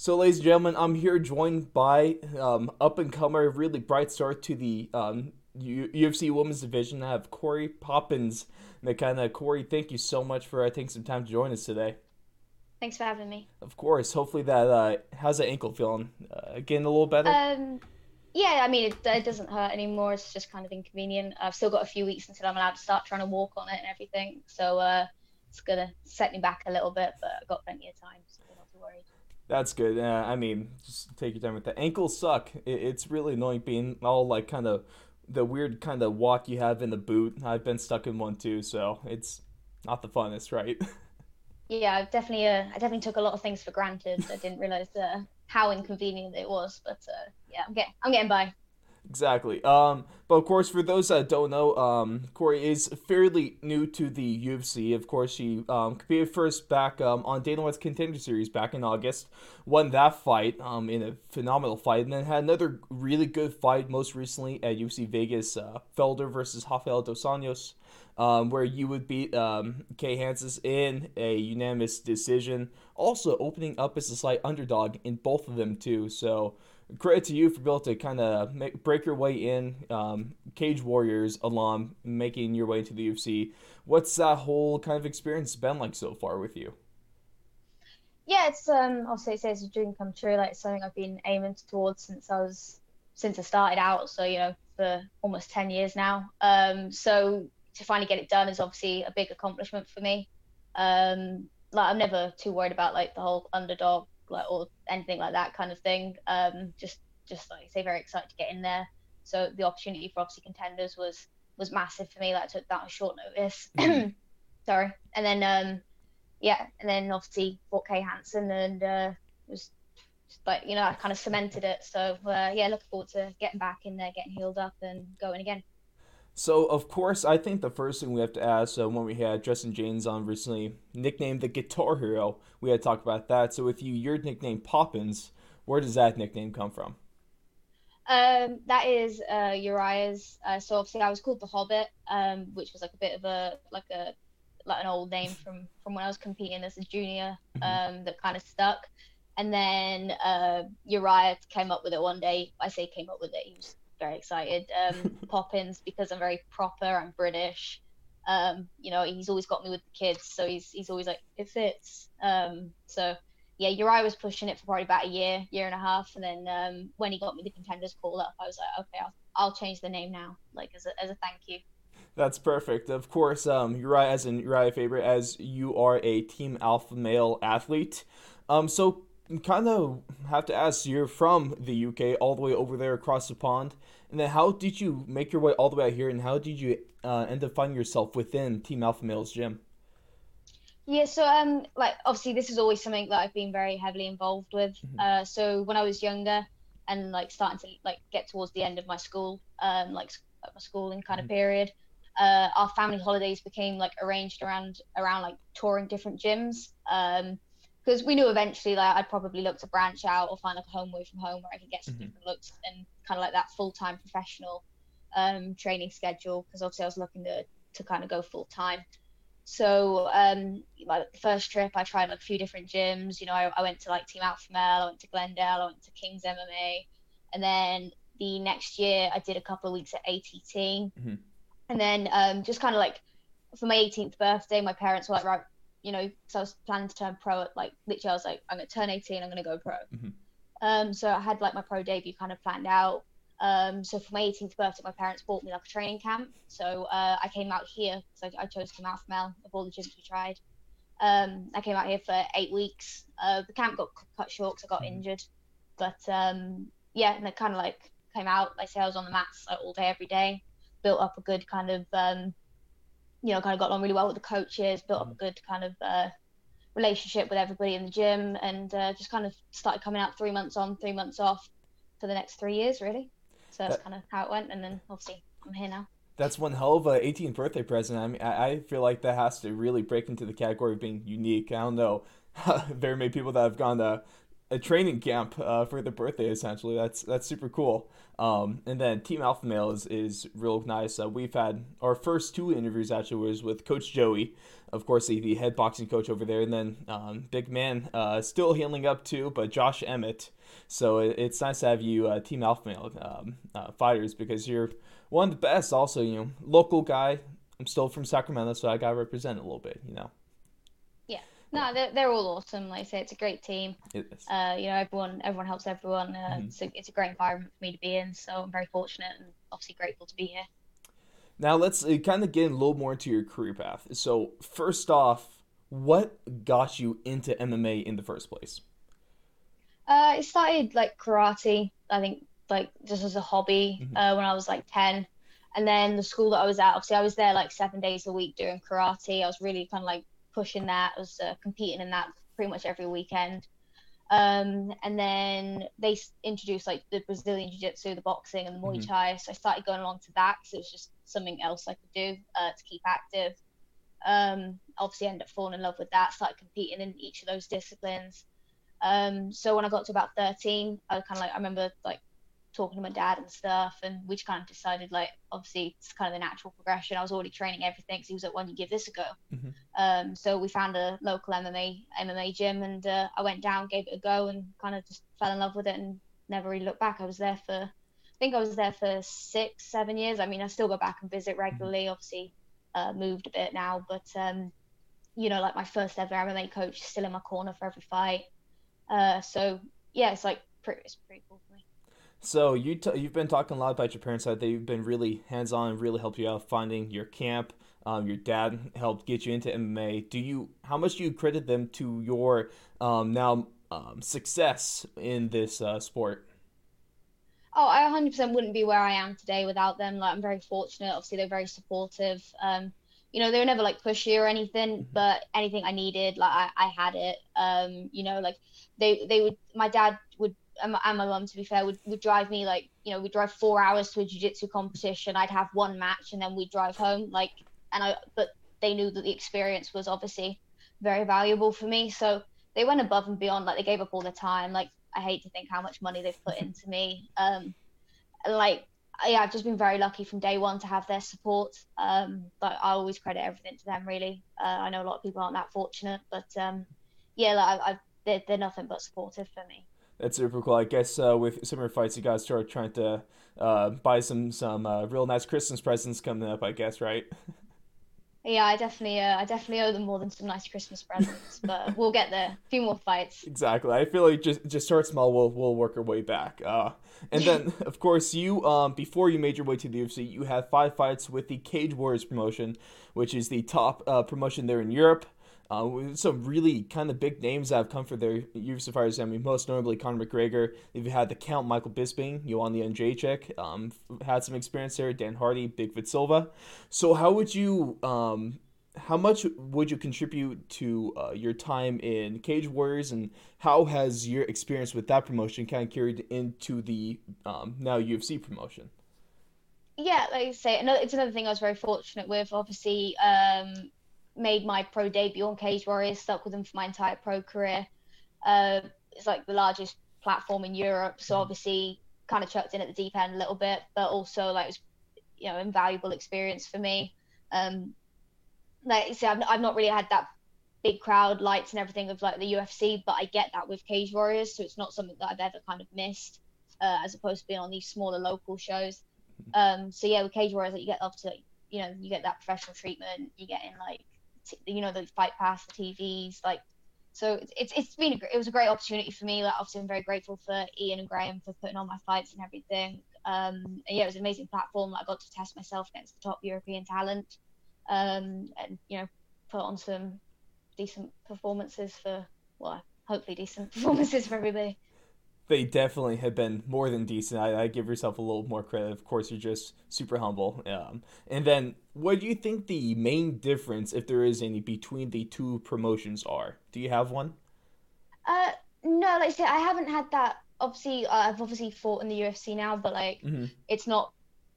So, ladies and gentlemen, I'm here joined by um, up and comer, really bright star to the um, U- UFC Women's Division. I have Corey Poppins McKenna. Corey, thank you so much for uh, taking some time to join us today. Thanks for having me. Of course. Hopefully that uh, how's that ankle feeling? Uh, getting a little better. Um, yeah, I mean it, it doesn't hurt anymore. It's just kind of inconvenient. I've still got a few weeks until I'm allowed to start trying to walk on it and everything. So uh, it's gonna set me back a little bit, but I've got plenty of time, so not too worried. That's good. Uh, I mean, just take your time with the ankles. Suck. It, it's really annoying being all like kind of the weird kind of walk you have in the boot. I've been stuck in one too, so it's not the funnest, right? Yeah, I've definitely, uh, I definitely took a lot of things for granted. I didn't realize uh, how inconvenient it was, but uh, yeah, I'm getting, I'm getting by. Exactly. Um, but of course, for those that don't know, um, Corey is fairly new to the UFC. Of course, she um, competed first back um, on Dana White's Contender Series back in August, won that fight um, in a phenomenal fight, and then had another really good fight most recently at UFC Vegas, uh, Felder versus Rafael dos Anjos, um, where you would beat um, Kay Hansen in a unanimous decision. Also, opening up as a slight underdog in both of them too. So credit to you for being able to kind of break your way in, um, Cage Warriors alum, making your way into the UFC. What's that whole kind of experience been like so far with you? Yeah, it's um, I'll say it's a dream come true. Like something I've been aiming towards since I was since I started out. So you know, for almost ten years now. Um, so to finally get it done is obviously a big accomplishment for me. Um, like I'm never too worried about like the whole underdog like or anything like that kind of thing. Um, just just like I say, very excited to get in there. So the opportunity for obviously contenders was was massive for me. Like I took that on short notice. Mm. Sorry, and then um, yeah, and then obviously fought Kay Hansen and uh, was like you know I kind of cemented it. So uh, yeah, looking forward to getting back in there, getting healed up, and going again. So, of course, I think the first thing we have to ask uh, when we had Justin James on recently, nicknamed the Guitar Hero, we had to talk about that. So, with you, your nickname Poppins, where does that nickname come from? Um, that is uh, Uriah's. Uh, so obviously, I was called the Hobbit, um, which was like a bit of a like a like an old name from from when I was competing as a junior. Mm-hmm. Um, that kind of stuck. And then uh, Uriah came up with it one day. I say came up with it. He was very excited. Um, Poppins because I'm very proper. I'm British. Um, you know, he's always got me with the kids, so he's he's always like it fits. Um, so yeah, Uriah was pushing it for probably about a year, year and a half, and then um, when he got me the contenders call up, I was like, okay, I'll, I'll change the name now, like as a as a thank you. That's perfect. Of course, um, Uriah as in Uriah Faber, as you are a team alpha male athlete. Um, so kind of have to ask you're from the UK all the way over there across the pond and then how did you make your way all the way out here and how did you uh, end up finding yourself within Team Alpha Male's gym? Yeah, so um, like obviously this is always something that I've been very heavily involved with. Mm-hmm. Uh, so when I was younger and like starting to like get towards the end of my school, um, like my schooling kind mm-hmm. of period, uh, our family holidays became like arranged around around like touring different gyms. Um, because we knew eventually like I'd probably look to branch out or find like a home away from home where I could get some mm-hmm. different looks and kind of like that full time professional um, training schedule because obviously I was looking to to kind of go full time. So um, like the first trip I tried like a few different gyms. You know, I, I went to like Team Alpha Male, I went to Glendale, I went to King's MMA, and then the next year I did a couple of weeks at ATT, mm-hmm. and then um, just kind of like for my 18th birthday, my parents were like, right, you know, because I was planning to turn pro at like literally, I was like, I'm gonna turn 18, I'm gonna go pro. Mm-hmm. Um, so I had like my pro debut kind of planned out. Um, so for my 18th birthday, my parents bought me like a training camp. So uh, I came out here because I, I, chose to come out from of all the gyms we tried. Um, I came out here for eight weeks. Uh, the camp got cut short because I got mm-hmm. injured. But um, yeah, and it kind of like came out. Like say I was on the mats like, all day, every day. Built up a good kind of um, you know, kind of got along really well with the coaches, built up a mm. good kind of uh, relationship with everybody in the gym, and uh, just kind of started coming out three months on, three months off for the next three years, really. So that's that, kind of how it went, and then obviously I'm here now. That's one hell of a 18th birthday present. I mean, I feel like that has to really break into the category of being unique. I don't know very many people that have gone to a training camp uh, for the birthday. Essentially, that's that's super cool. Um, and then Team Alpha Male is, is real nice. Uh, we've had our first two interviews actually was with Coach Joey, of course, the, the head boxing coach over there, and then um, big man uh, still healing up too, but Josh Emmett. So it, it's nice to have you uh, Team Alpha Male um, uh, fighters because you're one of the best. Also, you know, local guy. I'm still from Sacramento, so I got to represent a little bit. You know. No, they're, they're all awesome. Like I say, it's a great team. It is. Uh, you know, everyone everyone helps everyone. Uh, Mhm. it's, a, it's a great environment for me to be in. So I'm very fortunate and obviously grateful to be here. Now let's uh, kind of get a little more into your career path. So first off, what got you into MMA in the first place? Uh, it started like karate. I think like just as a hobby Mhm. uh, when I was like ten, and then the school that I was at. Obviously, I was there like seven days a week doing karate. I was really kind of like pushing that. I was uh, competing in that pretty much every weekend. Um, and then they introduced like the Brazilian Jiu-Jitsu, the boxing, and the Muay Mhm. Thai. So I started going along to that because it was just something else I could do uh, to keep active. Um, obviously, ended up falling in love with that. Started competing in each of those disciplines. Um, so when I got to about 13, I kind of like I remember like talking to my dad and stuff, and we just kind of decided like obviously it's kind of the natural progression. I was already training everything so he was like, "Why don't you give this a go?" Mhm. Um, so we found a local MMA MMA gym, and uh, I went down, gave it a go, and kind of just fell in love with it, and never really looked back. I was there for, I think I was there for six, seven years. I mean, I still go back and visit regularly. Obviously, uh, moved a bit now, but um, you know, like my first ever MMA coach, is still in my corner for every fight. Uh, so yeah, it's like pretty, it's pretty cool. So you t- you've been talking a lot about your parents. How they've been really hands on, really helped you out finding your camp. Um, your dad helped get you into MMA. Do you? How much do you credit them to your um, now um, success in this uh, sport? Oh, I 100% wouldn't be where I am today without them. Like, I'm very fortunate. Obviously, they're very supportive. Um, you know, they were never like pushy or anything, Mhm. but anything I needed, like I, I had it. Um, you know, like they they would. My dad would and my, mum, to be fair, would would drive me like you know we'd drive four hours to a jiu-jitsu competition. I'd have one match and then we'd drive home. Like, and I but they knew that the experience was obviously very valuable for me. So they went above and beyond. Like they gave up all the time. Like I hate to think how much money they've put into me. Um, like yeah, I've just been very lucky from day one to have their support. Um, but I always credit everything to them. Really, uh, I know a lot of people aren't that fortunate, but um, yeah, like, I, I, they're, they're nothing but supportive for me. That's super cool. I guess uh, with summer fights, you guys start trying to uh, buy some some uh, real nice Christmas presents coming up. I guess, right? Yeah, I definitely, uh, I definitely owe them more than some nice Christmas presents, but we'll get there. A few more fights. Exactly. I feel like just just start small. We'll we'll work our way back. Uh, and then of course you um before you made your way to the UFC, you had five fights with the Cage Warriors promotion, which is the top uh, promotion there in Europe. Uh, some really kind of big names that have come for their UFC fighters. I mean, most notably Conor McGregor. You've had the Count Michael Bisping, Joanna Jedrzejczyk, um, had some experience there. Dan Hardy, Bigfoot Silva. So how would you um how much would you contribute to uh, your time in Cage Warriors, and how has your experience with that promotion kind of carried into the um, now UFC promotion? Yeah, like I say, another, it's another thing I was very fortunate with. Obviously, um, made my pro debut on Cage Warriors, stuck with them for my entire pro career. Uh, it's like the largest platform in Europe, so Mhm. obviously kind of chucked in at the deep end a little bit, but also like it was, you know, invaluable experience for me. Um, like say, I've, I've not really had that big crowd, lights and everything of like the UFC, but I get that with Cage Warriors, so it's not something that I've ever kind of missed, uh, as opposed to being on these smaller local shows. Um, so yeah, with Cage Warriors, like, you get up to, you know, you get that professional treatment, you get in like, you know, the fight pass, the TVs, like, so it's it's, it's been a, it was a great opportunity for me. Like, obviously, I'm very grateful for Ian and Graham for putting on my fights and everything. Um, and yeah, it was an amazing platform. I got to test myself against the top European talent, um, and you know, put on some decent performances for well, hopefully decent performances for everybody. They definitely have been more than decent. I, I give yourself a little more credit. Of course, you're just super humble. Um, and then, what do you think the main difference, if there is any, between the two promotions are? Do you have one? Uh, no, like I said, I haven't had that. Obviously, uh, I've obviously fought in the UFC now, but like Mm-hmm. it's not.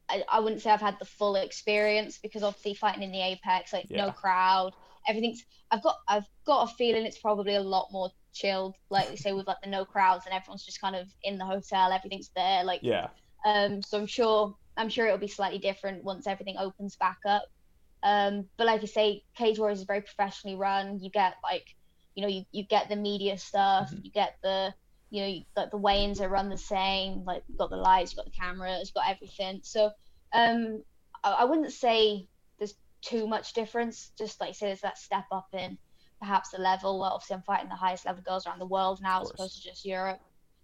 I, I wouldn't say I've had the full experience because obviously fighting in the Apex, like Yeah. no crowd, everything's. I've got I've got a feeling it's probably a lot more chilled, like you say with like the no crowds and everyone's just kind of in the hotel, everything's there, like yeah. Um, so I'm sure I'm sure it'll be slightly different once everything opens back up. Um, but like I say, Cage Warriors is very professionally run. You get like, you know, you, you get the media stuff, mm-hmm. you get the, you know, you, the, weigh-ins are run the same. Like, you've got the lights, you've got the cameras, you've got everything. So, um, I, I wouldn't say there's too much difference. Just like say, there's that step up in perhaps the level. Well, obviously, I'm fighting the highest level girls around the world now, as opposed to just Europe.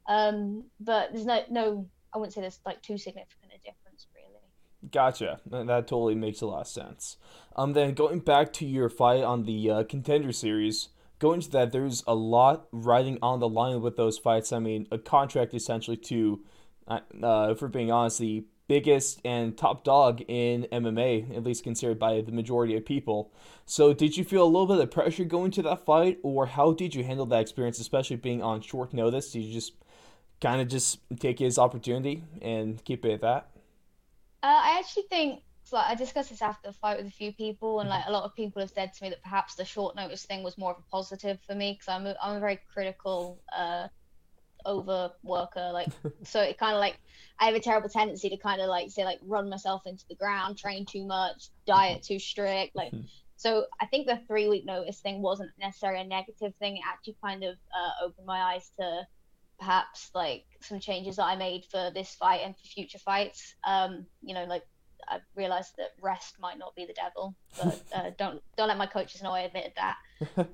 Um, but there's no, no, I wouldn't say there's like too significant a difference, really. Gotcha. That totally makes a lot of sense. Um, then going back to your fight on the uh, contender series, going to that, there's a lot riding on the line with those fights. I mean, a contract essentially to, uh, uh for being honest, the biggest and top dog in MMA, at least considered by the majority of people. So, did you feel a little bit of pressure going to that fight, or how did you handle that experience, especially being on short notice? Did you just kind of just take his opportunity and keep it at that? Uh, I actually think like I discussed this after the fight with a few people, and like a lot of people have said to me that perhaps the short notice thing was more of a positive for me because I'm a, I'm a very critical uh, over worker. Like, so it kind of like I have a terrible tendency to kind of like say like run myself into the ground, train too much, diet too strict, like. So I think the three week notice thing wasn't necessarily a negative thing. It actually kind of uh, opened my eyes to perhaps like some changes that I made for this fight and for future fights. Um, you know, like I realized that rest might not be the devil, but uh, don't don't let my coaches know I admitted that. Um,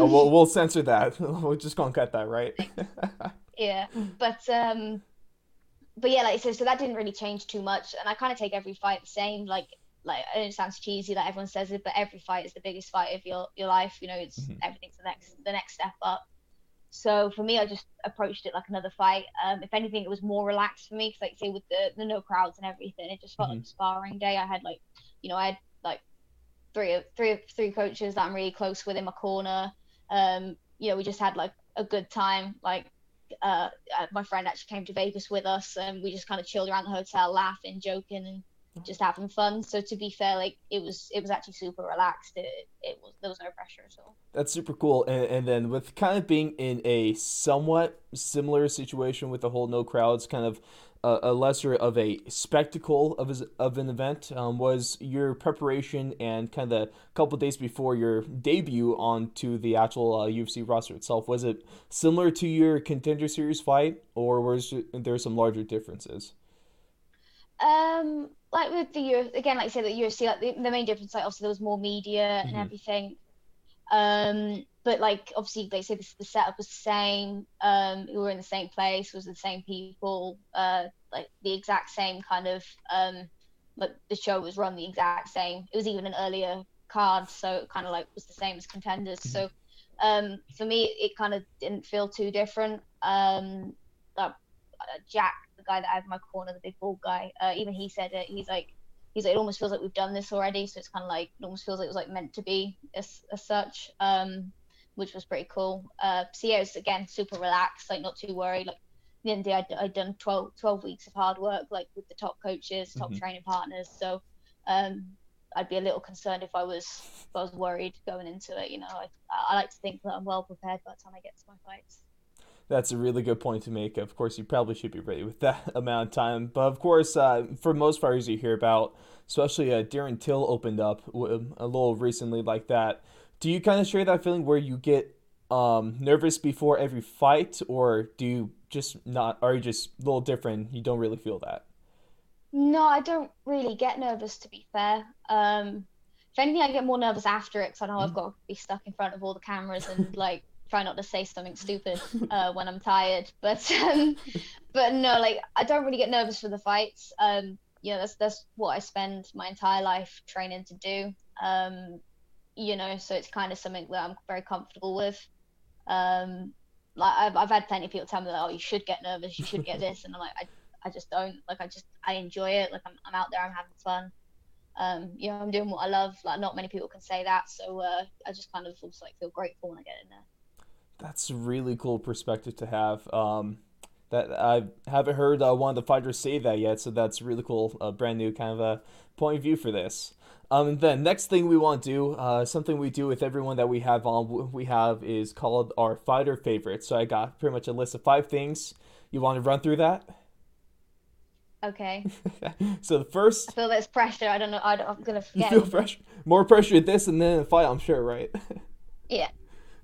oh, we'll we'll censor that. We're just gonna cut that, right? Yeah, but um, but yeah, like so, so that didn't really change too much, and I kind of take every fight the same. Like like I know it sounds cheesy, like everyone says it, but every fight is the biggest fight of your your life. You know, it's mm-hmm. everything's the next the next step up. So for me, I just approached it like another fight. Um, if anything, it was more relaxed for me because, like, say, with the, the no crowds and everything, it just felt mm-hmm. like a sparring day. I had like, you know, I had like three of three three coaches that I'm really close with in my corner. Um, you know, we just had like a good time. Like, uh, uh my friend actually came to Vegas with us, and we just kind of chilled around the hotel, laughing, joking, and just having fun. So to be fair, like it was it was actually super relaxed. It, it was there was no pressure at all. That's super cool. And, and then with kind of being in a somewhat similar situation with the whole no crowds, kind of a, a lesser of a spectacle of his, of an event, um, was your preparation and kind of a couple days before your debut onto the actual uh, UFC roster itself. Was it similar to your contender series fight, or was there some larger differences? Um, like with the Euro, again, like I said, the UFC, like the, the main difference, like obviously there was more media mm-hmm. and everything. Um, but like obviously, they said the setup was the same. Um, we were in the same place, was the same people, uh, like the exact same kind of um, like the show was run the exact same. It was even an earlier card, so it kind of like was the same as contenders. Mm-hmm. So um, for me, it kind of didn't feel too different. Um, uh, Jack the guy that I have in my corner, the big bald guy, uh, even he said it. He's like, he's like, it almost feels like we've done this already. So it's kind of like, it almost feels like it was like meant to be as, as such, um, which was pretty cool. Uh, so yeah, it was again super relaxed, like not too worried. Like the end of the day, I'd, I'd done 12, 12 weeks of hard work, like with the top coaches, top mm-hmm. training partners. So um, I'd be a little concerned if I was if I was worried going into it. You know, I, I like to think that I'm well prepared by the time I get to my fights that's a really good point to make. Of course, you probably should be ready with that amount of time. But of course, uh, for most fighters you hear about, especially uh, Darren Till opened up a little recently like that. Do you kind of share that feeling where you get um, nervous before every fight, or do you just not? Are you just a little different? You don't really feel that. No, I don't really get nervous. To be fair, um, if anything, I get more nervous after it because I know. I've got to be stuck in front of all the cameras and like try not to say something stupid uh, when I'm tired. But um, but no, like I don't really get nervous for the fights. Um, you know, that's that's what I spend my entire life training to do. Um, you know, so it's kind of something that I'm very comfortable with. Um, like I've I've had plenty of people tell me that oh you should get nervous, you should get this, and I'm like I I just don't. Like I just I enjoy it. Like I'm I'm out there, I'm having fun. Um, you know, I'm doing what I love. Like not many people can say that, so uh, I just kind of also like feel grateful when I get in there that's really cool perspective to have. Um, that I haven't heard uh, one of the fighters say that yet, so that's really cool. A brand new kind of a point of view for this. Um, and then next thing we want to do, uh, something we do with everyone that we have on, we have is called our fighter favorites. So I got pretty much a list of five things. You want to run through that? Okay. so the first. I feel there's pressure. I don't know. I am gonna forget. You feel pressure. More pressure at this and then a fight. I'm sure, right? yeah.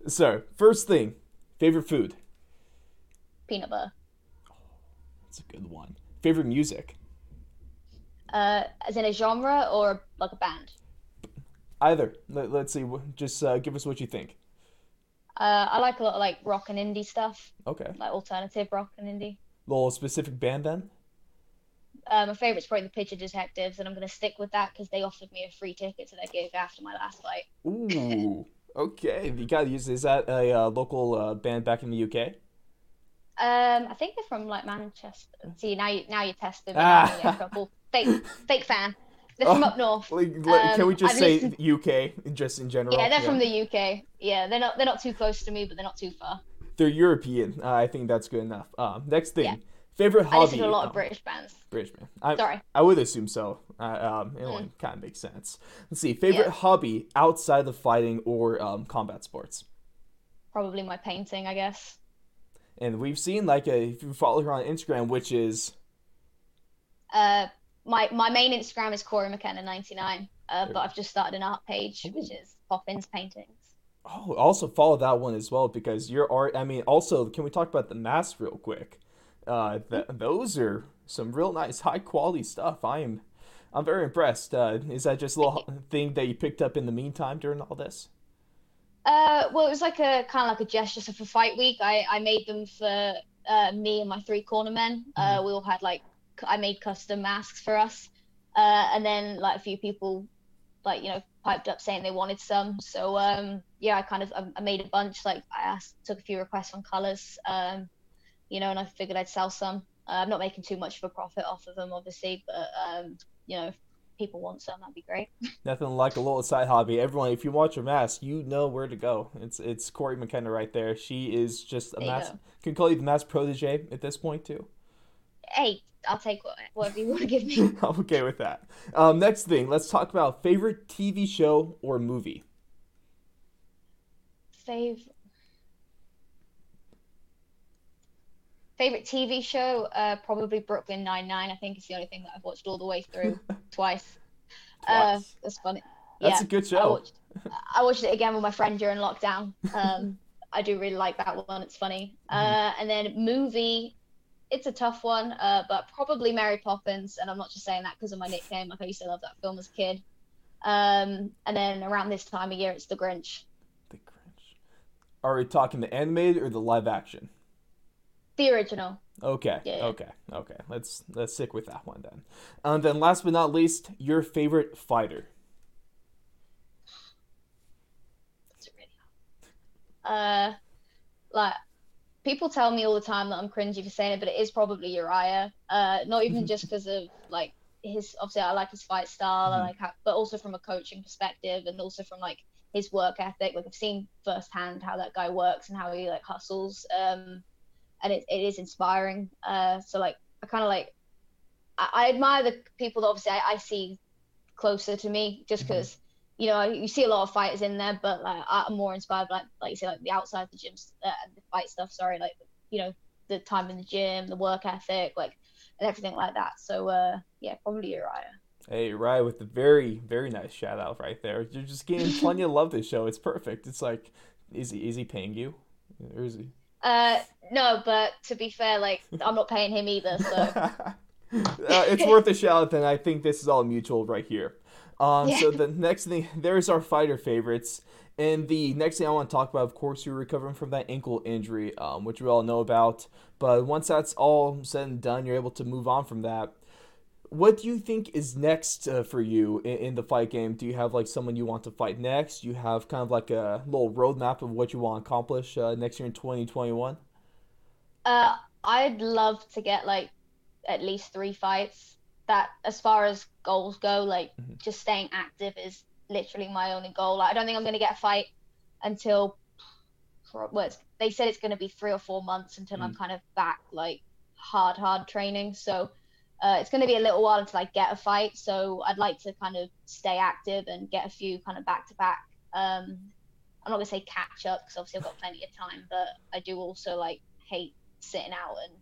So first thing, favorite food. Peanut butter. That's a good one. Favorite music. Uh, as in a genre or like a band? Either. Let, us see. Just uh, give us what you think. Uh, I like a lot of like rock and indie stuff. Okay. Like alternative rock and indie. Little specific band then. Uh, my favorite's probably the Pigeon Detectives, and I'm gonna stick with that because they offered me a free ticket to their gig after my last fight. Ooh. okay. You gotta use. Is that a uh, local uh, band back in the UK? Um, I think they're from like Manchester. See now you now you're testing me. Ah. Fake fake fan. They're from oh, up north. Like, um, can we just say listened... UK just in general? Yeah, they're yeah. from the UK. Yeah, they're not they're not too close to me, but they're not too far. They're European. Uh, I think that's good enough. Um, next thing, yeah. favorite hobby. I listen to a lot of um, British bands. British band. I, Sorry. I would assume so. Uh, um, it mm. kind of makes sense. Let's see. Favorite yeah. hobby outside of fighting or um, combat sports. Probably my painting, I guess and we've seen like a, if you follow her on Instagram, which is uh my my main Instagram is Corey McKenna ninety nine, uh, but I've just started an art page which is Poppins paintings. Oh, also follow that one as well because your art. I mean, also can we talk about the masks real quick? Uh, th- those are some real nice, high quality stuff. I am, I'm very impressed. Uh, is that just a little thing that you picked up in the meantime during all this? Uh, well, it was like a kind of like a gesture. So for fight week, I I made them for uh, me and my three corner men. Uh, mm-hmm. we all had like I made custom masks for us, uh, and then like a few people, like you know, piped up saying they wanted some. So um, yeah, I kind of I, made a bunch. Like I asked, took a few requests on colors, um, you know, and I figured I'd sell some. Uh, I'm not making too much of a profit off of them, obviously, but um, you know, if people want some, that'd be great. Nothing like a little side hobby. Everyone, if you watch her mask, you know where to go. It's it's Corey McKenna right there. She is just a mass. Can call you the mass protege at this point too. Hey, I'll take whatever you want to give me. I'm okay with that. Um, next thing, let's talk about favorite TV show or movie. Favorite. Favorite TV show, uh, probably Brooklyn Nine Nine. I think it's the only thing that I've watched all the way through twice. Uh, twice. Uh, that's funny. That's yeah, a good show. I watched, I watched, it again with my friend during lockdown. Um, I do really like that one. It's funny. Mm-hmm. Uh, and then movie, it's a tough one, uh, but probably Mary Poppins. And I'm not just saying that because of my nickname. Like I used to love that film as a kid. Um, and then around this time of year, it's The Grinch. The Grinch. Are we talking the animated or the live action? The original. Okay. Yeah. Okay. Okay. Let's let's stick with that one then. And um, then last but not least, your favorite fighter. That's really hard. Uh, like people tell me all the time that I'm cringy for saying it, but it is probably Uriah. Uh, not even just because of like his obviously I like his fight style, mm-hmm. I like how, but also from a coaching perspective and also from like his work ethic. Like I've seen firsthand how that guy works and how he like hustles. Um, and it, it is inspiring. Uh, so like I kind of like I, I, admire the people that obviously I, I see closer to me just because mm-hmm. You know you see a lot of fighters in there, but like I'm more inspired by like, like you say like the outside the gym uh, the fight stuff. Sorry, like you know the time in the gym, the work ethic, like and everything like that. So uh, yeah, probably Uriah. Hey, Uriah with the very, very nice shout out right there. You're just getting plenty of love this show. It's perfect. It's like, is he is he paying you? Or is he? Uh, no, but to be fair, like I'm not paying him either, so. uh, it's worth a shout. Then I think this is all mutual right here. Um, yeah. So the next thing, there's our fighter favorites, and the next thing I want to talk about, of course, you're recovering from that ankle injury, um, which we all know about. But once that's all said and done, you're able to move on from that what do you think is next uh, for you in, in, the fight game? Do you have like someone you want to fight next? You have kind of like a little roadmap of what you want to accomplish uh, next year in 2021? Uh, I'd love to get like at least three fights. That, as far as goals go, like mm-hmm. just staying active is literally my only goal. Like, I don't think I'm going to get a fight until well, they said it's going to be three or four months until mm. I'm kind of back like hard, hard training. So uh, it's going to be a little while until I get a fight, so I'd like to kind of stay active and get a few kind of back to back. Um, I'm not going to say catch up because obviously I've got plenty of time, but I do also like hate sitting out and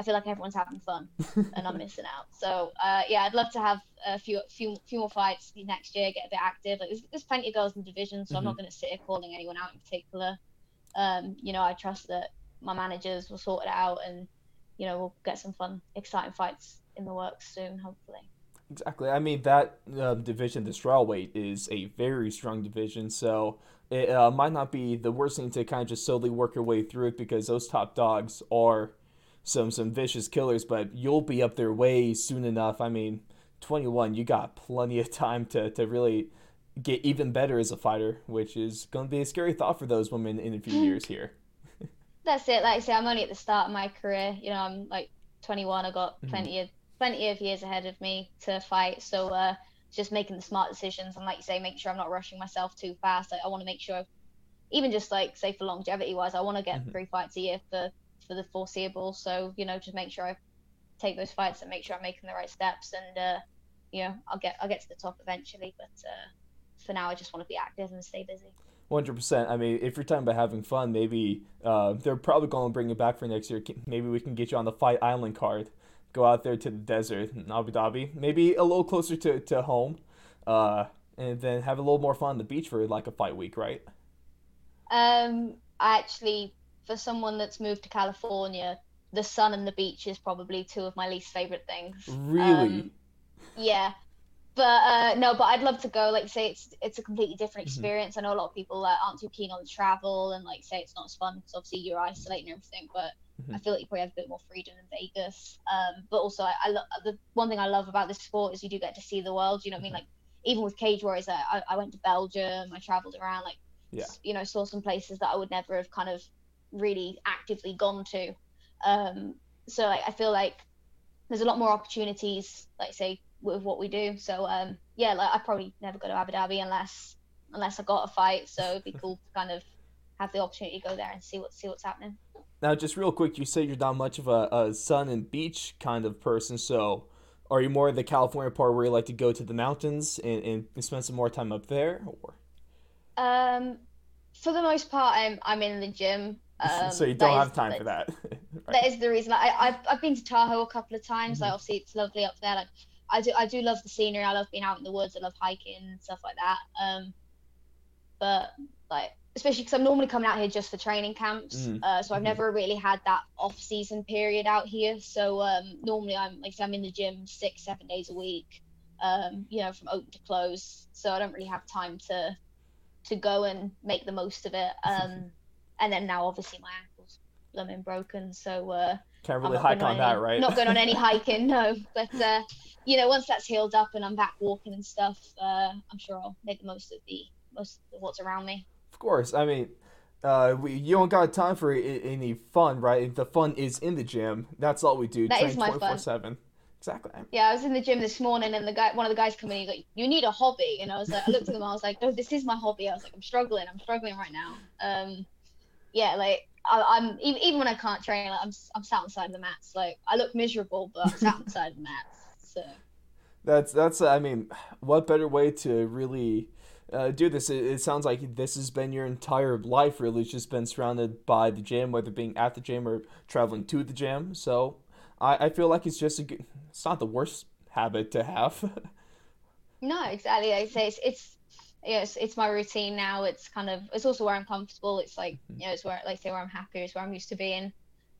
I feel like everyone's having fun and I'm missing out. So uh, yeah, I'd love to have a few few few more fights next year, get a bit active. Like there's, there's plenty of girls in the division, so mm-hmm. I'm not mm-hmm. going to sit here calling anyone out in particular. Um, you know, I trust that my managers will sort it out, and you know we'll get some fun, exciting fights in the works soon, hopefully. Exactly. I mean that um, division, the strawweight, is a very strong division, so it uh, might not be the worst thing to kind of just slowly work your way through it because those top dogs are some some vicious killers, but you'll be up there way soon enough. I mean, 21, you got plenty of time to, to really get even better as a fighter, which is going to be a scary thought for those women in a few years here. That's it. Like I say, I'm only at the start of my career. You know, I'm like 21. I got mm-hmm. plenty mm-hmm. of plenty of years ahead of me to fight. So uh, just making the smart decisions and, like you say, make sure I'm not rushing myself too fast. Like, I want to make sure, even just like say for longevity wise, I want to get mm-hmm. three fights a year for for the foreseeable. So you know, just make sure I take those fights and make sure I'm making the right steps, and uh, you know, I'll get I'll get to the top eventually. But uh, for now, I just want to be active and stay busy. One hundred percent. I mean, if you're talking about having fun, maybe uh, they're probably going to bring it back for next year. Maybe we can get you on the Fight Island card. Go out there to the desert in Abu Dhabi, maybe a little closer to, to home, uh, and then have a little more fun on the beach for like a fight week, right? Um, I actually for someone that's moved to California, the sun and the beach is probably two of my least favorite things. Really? Um, yeah. But uh, no, but I'd love to go. Like, say it's it's a completely different mm-hmm. experience. Mm-hmm. I know a lot of people uh, aren't too keen on travel and like say it's not as fun because obviously you're isolating everything. But mm-hmm. I feel like you probably have a bit more freedom in Vegas. Um, but also I, I lo- the one thing I love about this sport is you do get to see the world. You know what mm-hmm. I mean? Mm-hmm. Like even with Cage Warriors, I, I went to Belgium. I traveled around. Like, yeah. you know, saw some places that I would never have kind of really actively gone to. Um, so like, I feel like there's a lot more opportunities, like say with what we do. So um, yeah, like I probably never go to Abu Dhabi unless unless I got a fight. So it'd be cool to kind of have the opportunity to go there and see what see what's happening. Now, just real quick, you said you're not much of a, a sun and beach kind of person. So, are you more of the California part where you like to go to the mountains and, and spend some more time up there, or? Um, for the most part, I'm I'm in the gym. Um, so you don't have time for that. right. That is the reason. I, I've I've been to Tahoe a couple of times. Mm-hmm. Like obviously it's lovely up there. Like I do I do love the scenery. I love being out in the woods. I love hiking and stuff like that. Um, but like especially because I'm normally coming out here just for training camps. Mm-hmm. Uh, so I've mm-hmm. never really had that off season period out here. So um, normally I'm like I'm in the gym six seven days a week. Um, you know from open to close. So I don't really have time to to go and make the most of it. Um, and then now obviously my ankle's blooming broken, so uh, can't really hike on, any, that, right? Not going on any hiking, no. But uh, you know, once that's healed up and I'm back walking and stuff, uh, I'm sure I'll make the most of the most of what's around me. Of course, I mean. Uh, we, you don't got time for any fun, right? The fun is in the gym. That's all we do. That Train is my 24/7. Fun. Exactly. Yeah, I was in the gym this morning, and the guy, one of the guys coming in, he's like, "You need a hobby," and I was like, I looked at him, I was like, "No, this is my hobby." I was like, "I'm struggling. I'm struggling right now." Um, yeah, like I, am even, even when I can't train, like, I'm I'm sat on the of the mats. Like I look miserable, but I'm sat on the mats. So that's that's I mean, what better way to really uh, do this? It, it, sounds like this has been your entire life. Really, it's just been surrounded by the gym, whether being at the gym or traveling to the gym. So I, I feel like it's just a good. It's not the worst habit to have. no, exactly. I say it's, it's it's, it's my routine now. It's kind of it's also where I'm comfortable. It's like mm-hmm. you know, it's where like say where I'm happy. It's where I'm used to being.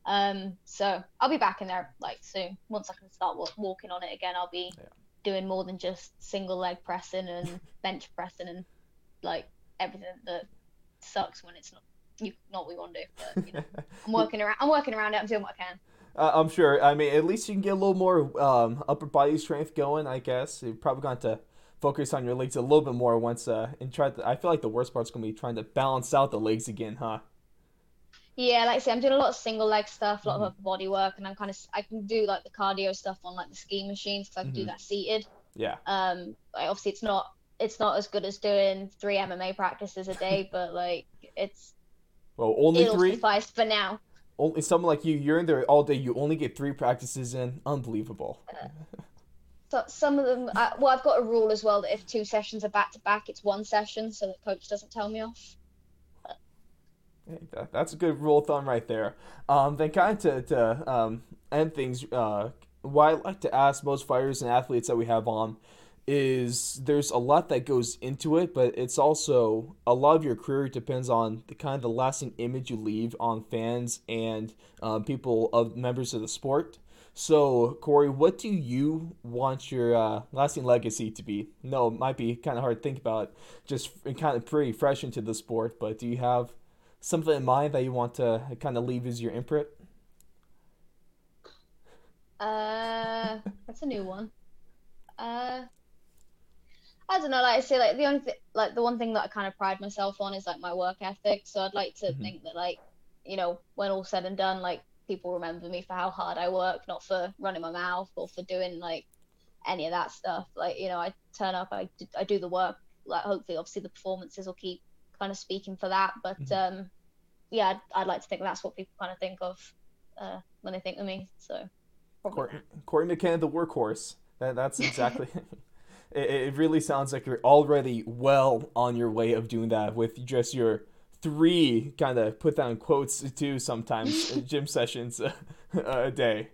Um, so I'll be back in there like soon. Once I can start w- walking on it again, I'll be yeah. doing more than just single leg pressing and bench pressing and like everything that sucks when it's not you not what we want to do. But you know, I'm working around. I'm working around it. I'm doing what I can. Uh, I'm sure. I mean, at least you can get a little more um, upper body strength going. I guess you're probably going to focus on your legs a little bit more once uh and try to I feel like the worst part's gonna be trying to balance out the legs again, huh? Yeah, like I say, I'm doing a lot of single leg stuff, a lot mm-hmm. of body work, and I'm kind of I can do like the cardio stuff on like the ski machines because I can mm-hmm. do that seated. Yeah. Um, like, obviously it's not it's not as good as doing three MMA practices a day, but like it's well only it'll three suffice for now. only someone like you, you're in there all day. You only get three practices in. Unbelievable. So some of them, I, well, I've got a rule as well that if two sessions are back to back, it's one session, so the coach doesn't tell me off. That, that's a good rule of thumb right there. Um, then kind of to, to um, end things, uh, what I like to ask most fighters and athletes that we have on is there's a lot that goes into it, but it's also a lot of your career depends on the kind of the lasting image you leave on fans and uh, people of members of the sport. So, Corey, what do you want your uh, lasting legacy to be? No, it might be kind of hard to think about, just kind of pretty fresh into the sport, but do you have something in mind that you want to kind of leave as your imprint? Uh, that's a new one. Uh, I don't know. Like I say, like the only thing, like the one thing that I kind of pride myself on is like my work ethic. So I'd like to mm-hmm. think that, like, you know, when all said and done, like people remember me for how hard I work, not for running my mouth or for doing like any of that stuff. Like, you know, I turn up, I do, I do the work. Like, hopefully, obviously, the performances will keep kind of speaking for that. But mm-hmm. um, yeah, I'd, I'd, like to think that's what people kind of think of uh, when they think of me. So, Corey, Corey McKenna, the workhorse. That, that's exactly. it, it really sounds like you're already well on your way of doing that with just your three kind of put down quotes too sometimes gym sessions a, a day.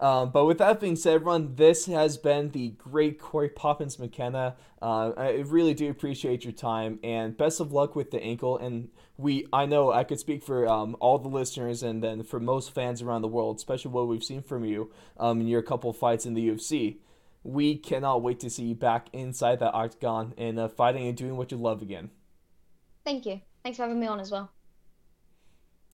Um, but with that being said, everyone, this has been the great Corey Poppins McKenna. Uh, I really do appreciate your time and best of luck with the ankle. And we, I know I could speak for um, all the listeners and then for most fans around the world, especially what we've seen from you um, in your couple fights in the UFC. We cannot wait to see you back inside that octagon and uh, fighting and doing what you love again. Thank you. Thanks for having me on as well.